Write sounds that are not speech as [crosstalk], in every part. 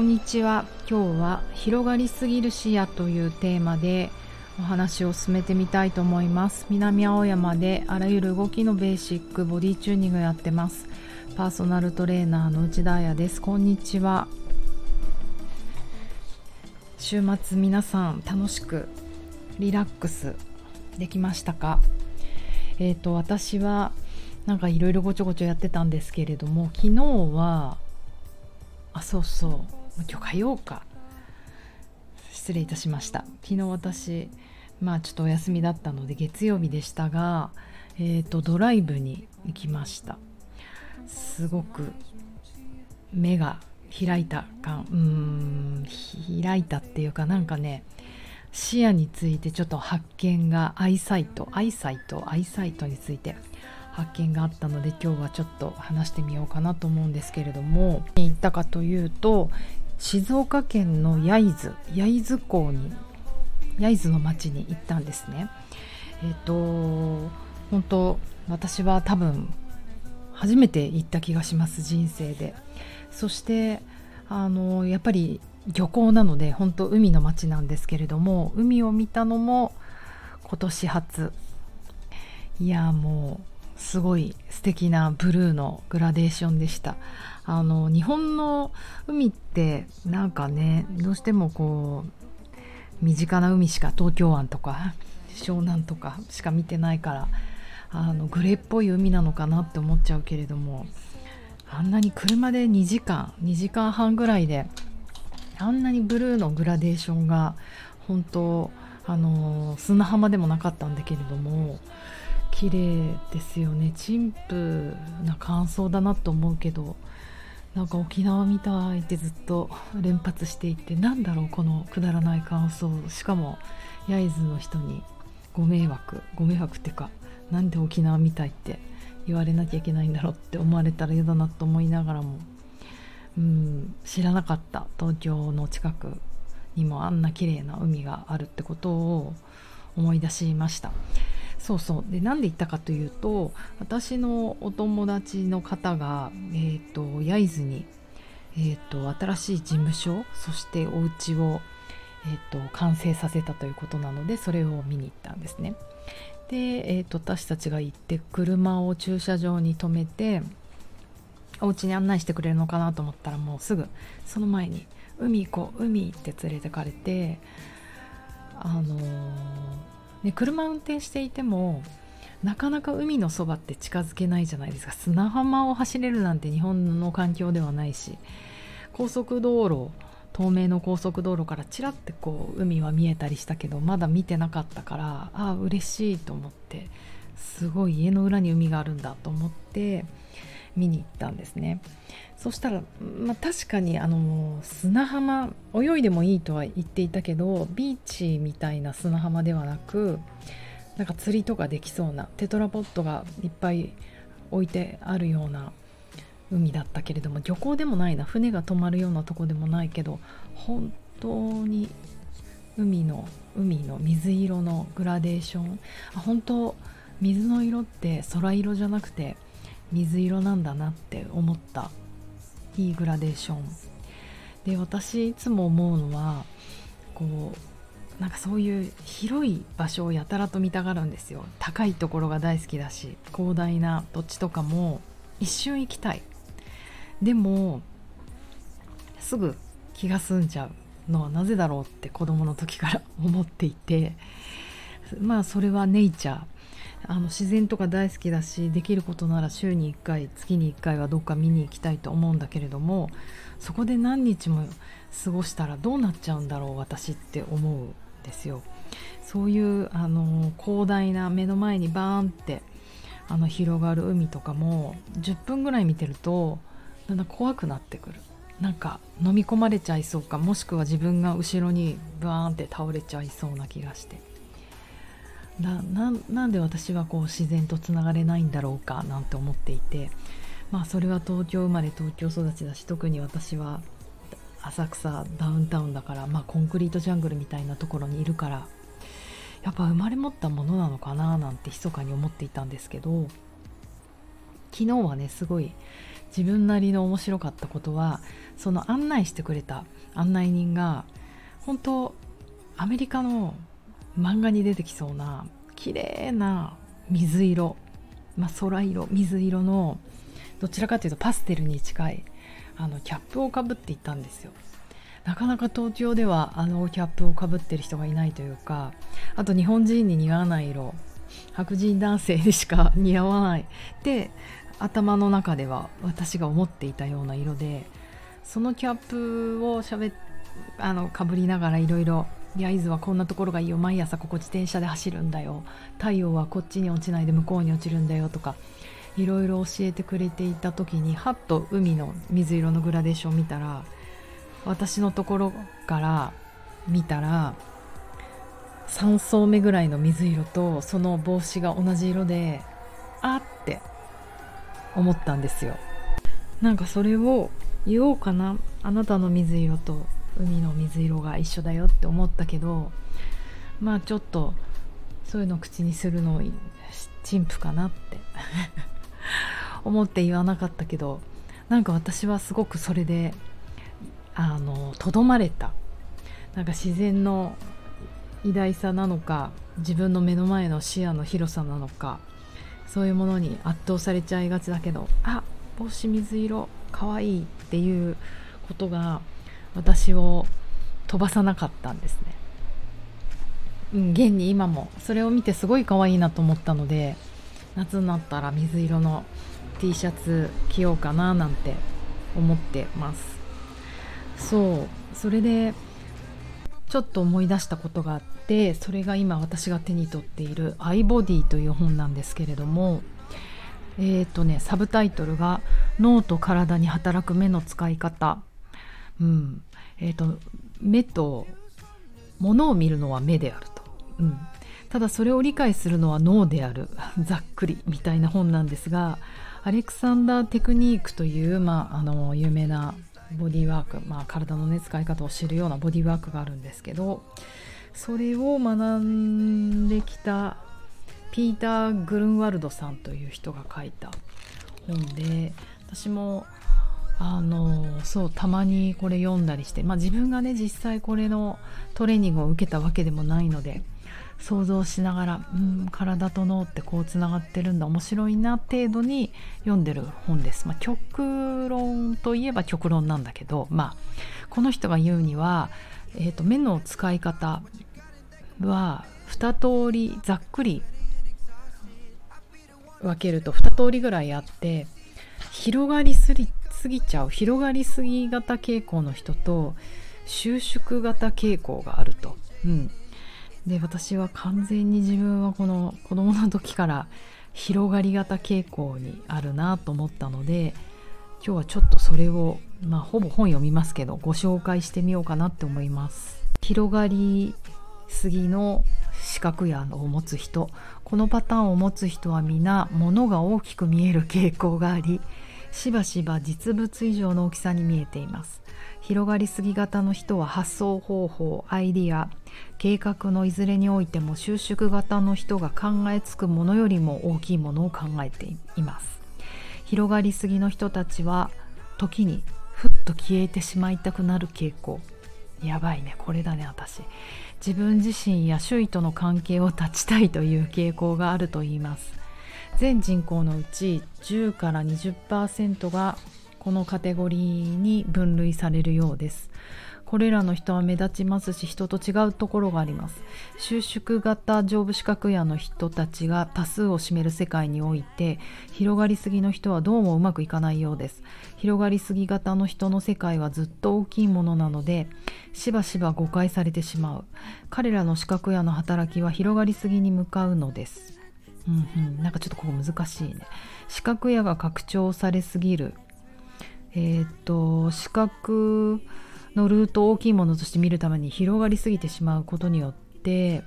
こんにちは。今日は広がりすぎる視野というテーマでお話を進めてみたいと思います。南青山であらゆる動きのベーシックボディチューニングやってます。パーソナルトレーナーの内田彩です。こんにちは。週末皆さん楽しくリラックスできましたか？えっ、ー、と私はなんかいろいろごちょごちょやってたんですけれども昨日はあそうそう。今日火曜か。失礼いたしました。昨日私まあちょっとお休みだったので月曜日でしたがえっ、ー、とドライブに行きました。すごく目が開いた感うん開いたっていうかなんかね視野についてちょっと発見が eyesight eyesight eyesight について発見があったので今日はちょっと話してみようかなと思うんですけれども行ったかというと静岡県の焼津焼津港に焼津の町に行ったんですね。えっ、ー、と本当私は多分初めて行った気がします人生で。そしてあのやっぱり漁港なので本当海の町なんですけれども海を見たのも今年初いやもうすごい素敵なブルーのグラデーションでした。あの日本の海ってなんかねどうしてもこう身近な海しか東京湾とか湘南とかしか見てないからあのグレーっぽい海なのかなって思っちゃうけれどもあんなに車で2時間2時間半ぐらいであんなにブルーのグラデーションが本当あの砂浜でもなかったんだけれども綺麗ですよね。陳腐な感想だなと思うけどなんか沖縄みたいってずっと連発していてなんだろうこのくだらない感想。しかも焼津の人にご迷惑ご迷惑っていうかなんで沖縄みたいって言われなきゃいけないんだろうって思われたら嫌だなと思いながらもうん知らなかった。東京の近くにもあんな綺麗な海があるってことを思い出しました。そうそうで何で行ったかというと私のお友達の方が、えーと、焼津に、えーと、新しい事務所そしてお家を、えーと、完成させたということなのでそれを見に行ったんですね。で、えー、と私たちが行って車を駐車場に止めてお家に案内してくれるのかなと思ったらもうすぐその前に「海行こう海」って連れてかれてあのーね、車運転していてもなかなか海のそばって近づけないじゃないですか。砂浜を走れるなんて日本の環境ではないし高速道路透明の高速道路からちらってこう海は見えたりしたけどまだ見てなかったからああ嬉しいと思ってすごい家の裏に海があるんだと思って見に行ったんですね。そしたら、まあ、確かにあの砂浜泳いでもいいとは言っていたけどビーチみたいな砂浜ではなくなんか釣りとかできそうなテトラポットがいっぱい置いてあるような海だったけれども漁港でもないな船が止まるようなとこでもないけど本当に海の海の水色のグラデーション。あ本当水の色って空色じゃなくて水色なんだなって思った。いいグラデーション。で私いつも思うのはこうなんかそういう広い場所をやたらと見たがるんですよ。高いところが大好きだし広大な土地とかも一瞬行きたい。でもすぐ気が済んじゃうのはなぜだろうって子供の時から思っていて。まあそれはネイチャー。あの自然とか大好きだしできることなら週に1回月に1回はどっか見に行きたいと思うんだけれどもそこで何日も過ごしたらどうなっちゃうんだろう私って思うんですよ。そういうあの広大な目の前にバーンってあの広がる海とかも10分ぐらい見てるとだんだん怖くなってくるなんか飲み込まれちゃいそうかもしくは自分が後ろにバーンって倒れちゃいそうな気がしてななんで私はこう自然とつながれないんだろうかなんて思っていてまあそれは東京生まれ東京育ちだし特に私は浅草ダウンタウンだから、まあ、コンクリートジャングルみたいなところにいるからやっぱ生まれ持ったものなのかななんて密かに思っていたんですけど昨日はねすごい自分なりの面白かったことはその案内してくれた案内人が本当アメリカの漫画に出てきそうな綺麗な水色、まあ、空色水色のどちらかというとパステルに近いあのキャップをかぶっていったんですよ。なかなか東京ではあのキャップをかぶってる人がいないというかあと日本人に似合わない色白人男性にしか [laughs] 似合わないで頭の中では私が思っていたような色でそのキャップをしゃべあのかぶりながらいろいろ「いや伊豆はこんなところがいいよ。毎朝ここ自転車で走るんだよ。太陽はこっちに落ちないで向こうに落ちるんだよ」とかいろいろ教えてくれていた時にはっと海の水色のグラデーション見たら私のところから見たら3層目ぐらいの水色とその帽子が同じ色であって思ったんですよ。なんかそれを言おうかな。あなたの水色と海の水色が一緒だよって思ったけどまあちょっとそういうの口にするの陳腐かなって [laughs] 思って言わなかったけどなんか私はすごくそれであのとどまれた。なんか自然の偉大さなのか自分の目の前の視野の広さなのかそういうものに圧倒されちゃいがちだけどあ帽子水色かわいいっていうことが私を飛ばさなかったんですね。現に今もそれを見てすごい可愛いなと思ったので夏になったら水色の T シャツ着ようかななんて思ってますそうそれでちょっと思い出したことがあってそれが今私が手に取っている「アイボディ」という本なんですけれどもえっ、ー、とねサブタイトルが「脳と体に働く目の使い方」うん。えっ、ー、と目と物を見るのは目であると、うん、ただそれを理解するのは脳である。[laughs] ざっくりみたいな本なんですがアレクサンダー・テクニークという、まあ、あの有名なボディワーク、まあ、体の、ね、使い方を知るようなボディワークがあるんですけどそれを学んできたピーター・グルンワルドさんという人が書いた本で私もあのそうたまにこれ読んだりして、まあ、自分がね実際これのトレーニングを受けたわけでもないので想像しながらうん体と脳ってこうつながってるんだ面白いな程度に読んでる本です。まあ、極論といえば極論なんだけど、まあ、この人が言うには、えーと、目の使い方は2通りざっくり分けると2通りぐらいあって広がりすぎちゃう広がりすぎ型傾向の人と収縮型傾向があると。うんで私は完全に自分はこの子供の時から広がり型傾向にあるなと思ったので今日はちょっとそれを、まあ、ほぼ本読みますけどご紹介してみようかなって思います広がりすぎの視覚やを持つ人このパターンを持つ人は皆物が大きく見える傾向がありしばしば実物以上の大きさに見えています。広がりすぎ型の人は発想方法アイディア計画のいずれにおいても収縮型の人が考えつくものよりも大きいものを考えています。広がりすぎの人たちは時にふっと消えてしまいたくなる傾向。やばいねこれだね私。自分自身や周囲との関係を断ちたいという傾向があると言います。全人口のうち10から20%がこのカテゴリーに分類されるようです。これらの人は目立ちますし人と違うところがあります。収縮型上部視覚野の人たちが多数を占める世界において広がりすぎの人はどうもうまくいかないようです。広がりすぎ型の人の世界はずっと大きいものなのでしばしば誤解されてしまう。彼らの視覚野の働きは広がりすぎに向かうのです。うんうん、なんかちょっとここ難しいね。視覚野が拡張されすぎる。えっ、と視覚のルートを大きいものとして見るために広がりすぎてしまうことによって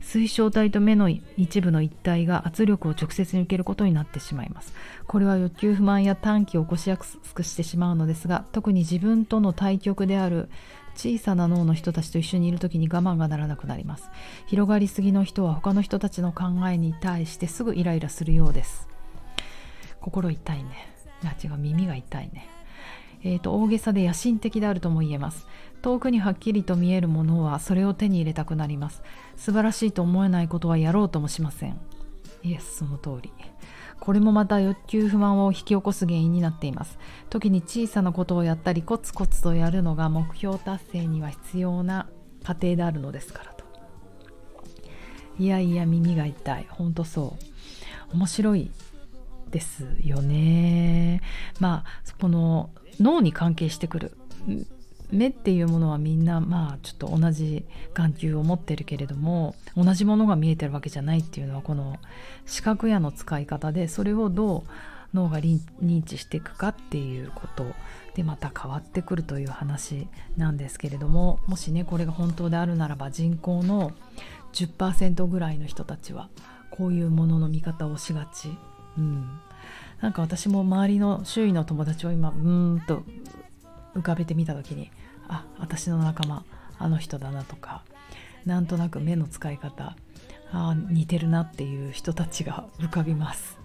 水晶体と目の一部の一体が圧力を直接に受けることになってしまいます。これは欲求不満や短期を起こしやすくしてしまうのですが特に自分との対極である小さな脳の人たちと一緒にいる時に我慢がならなくなります。広がりすぎの人は他の人たちの考えに対してすぐイライラするようです。心痛いね。あ違う耳が痛いね。えーと、大げさで野心的であるとも言えます。遠くにはっきりと見えるものはそれを手に入れたくなります。素晴らしいと思えないことはやろうともしません。イエスその通り。これもまた欲求不満を引き起こす原因になっています。時に小さなことをやったりコツコツとやるのが目標達成には必要な過程であるのですからと。いやいや耳が痛い。ほんとそう。面白いですよね。まあこの脳に関係してくる目っていうものはみんなまあちょっと同じ眼球を持ってるけれども同じものが見えてるわけじゃないっていうのはこの視覚野の使い方でそれをどう脳が認知していくかっていうことでまた変わってくるという話なんですけれどももしねこれが本当であるならば人口の10%ぐらいの人たちはこういうものの見方をしがち、うん、なんか私も周りの周囲の友達を今うーんと浮かべてみた時にあ私の仲間あの人だなとかなんとなく目の使い方あ似てるなっていう人たちが [laughs] 浮かびます。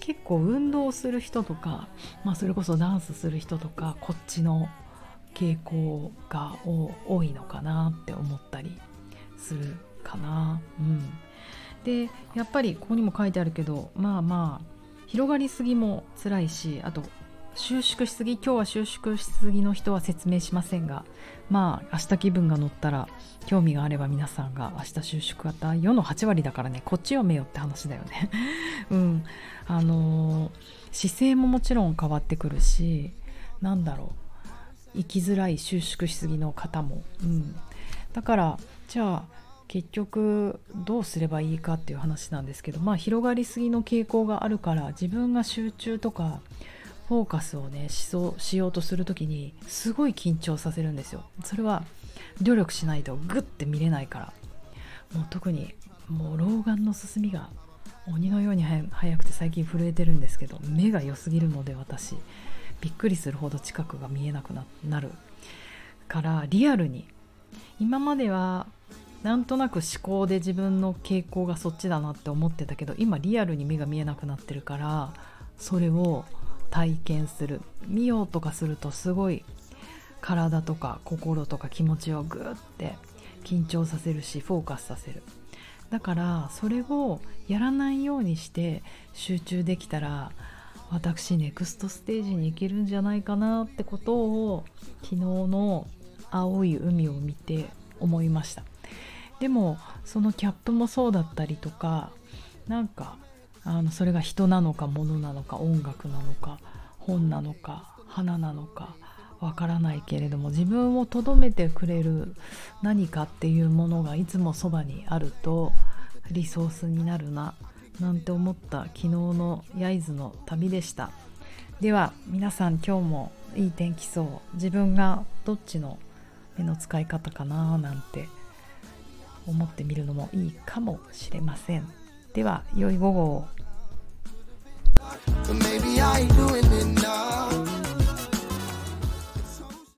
結構運動する人とか、まあ、それこそダンスする人とかこっちの傾向が多いのかなって思ったりするかな。うん。でやっぱりここにも書いてあるけどまあまあ広がりすぎも辛いしあと収縮しすぎ今日は収縮しすぎの人は説明しませんがまあ明日気分が乗ったら興味があれば皆さんが明日収縮型世の8割だからねこっち読めよって話だよね。[laughs] うん。あのー、姿勢ももちろん変わってくるしなんだろう。生きづらい収縮しすぎの方も、うん、だからじゃあ結局どうすればいいかっていう話なんですけどまあ広がりすぎの傾向があるから自分が集中とかフォーカスをねしそうしようとする時にすごい緊張させるんですよ。それは努力しないとグッて見れないから。もう特にもう老眼の進みが鬼のように速くて最近震えてるんですけど目が良すぎるので私びっくりするほど近くが見えなくなる。からリアルに今まではなんとなく思考で自分の傾向がそっちだなって思ってたけど今リアルに目が見えなくなってるからそれを体験する。見ようとかするとすごい体とか心とか気持ちをグーって緊張させるしフォーカスさせる。だからそれをやらないようにして集中できたら私ネクストステージに行けるんじゃないかなってことを昨日の青い海を見て思いました。でもそのキャップもそうだったりとかなんかあのそれが人なのか物なのか音楽なのか本なのか花なのかわからないけれども自分をとどめてくれる何かっていうものがいつもそばにあるとリソースになるななんて思った昨日の焼津の旅でした。では皆さん今日もいい天気そう自分がどっちの目の使い方かななんて思ってみるのもいいかもしれません。では良い午後を。But maybe I ain't doing this.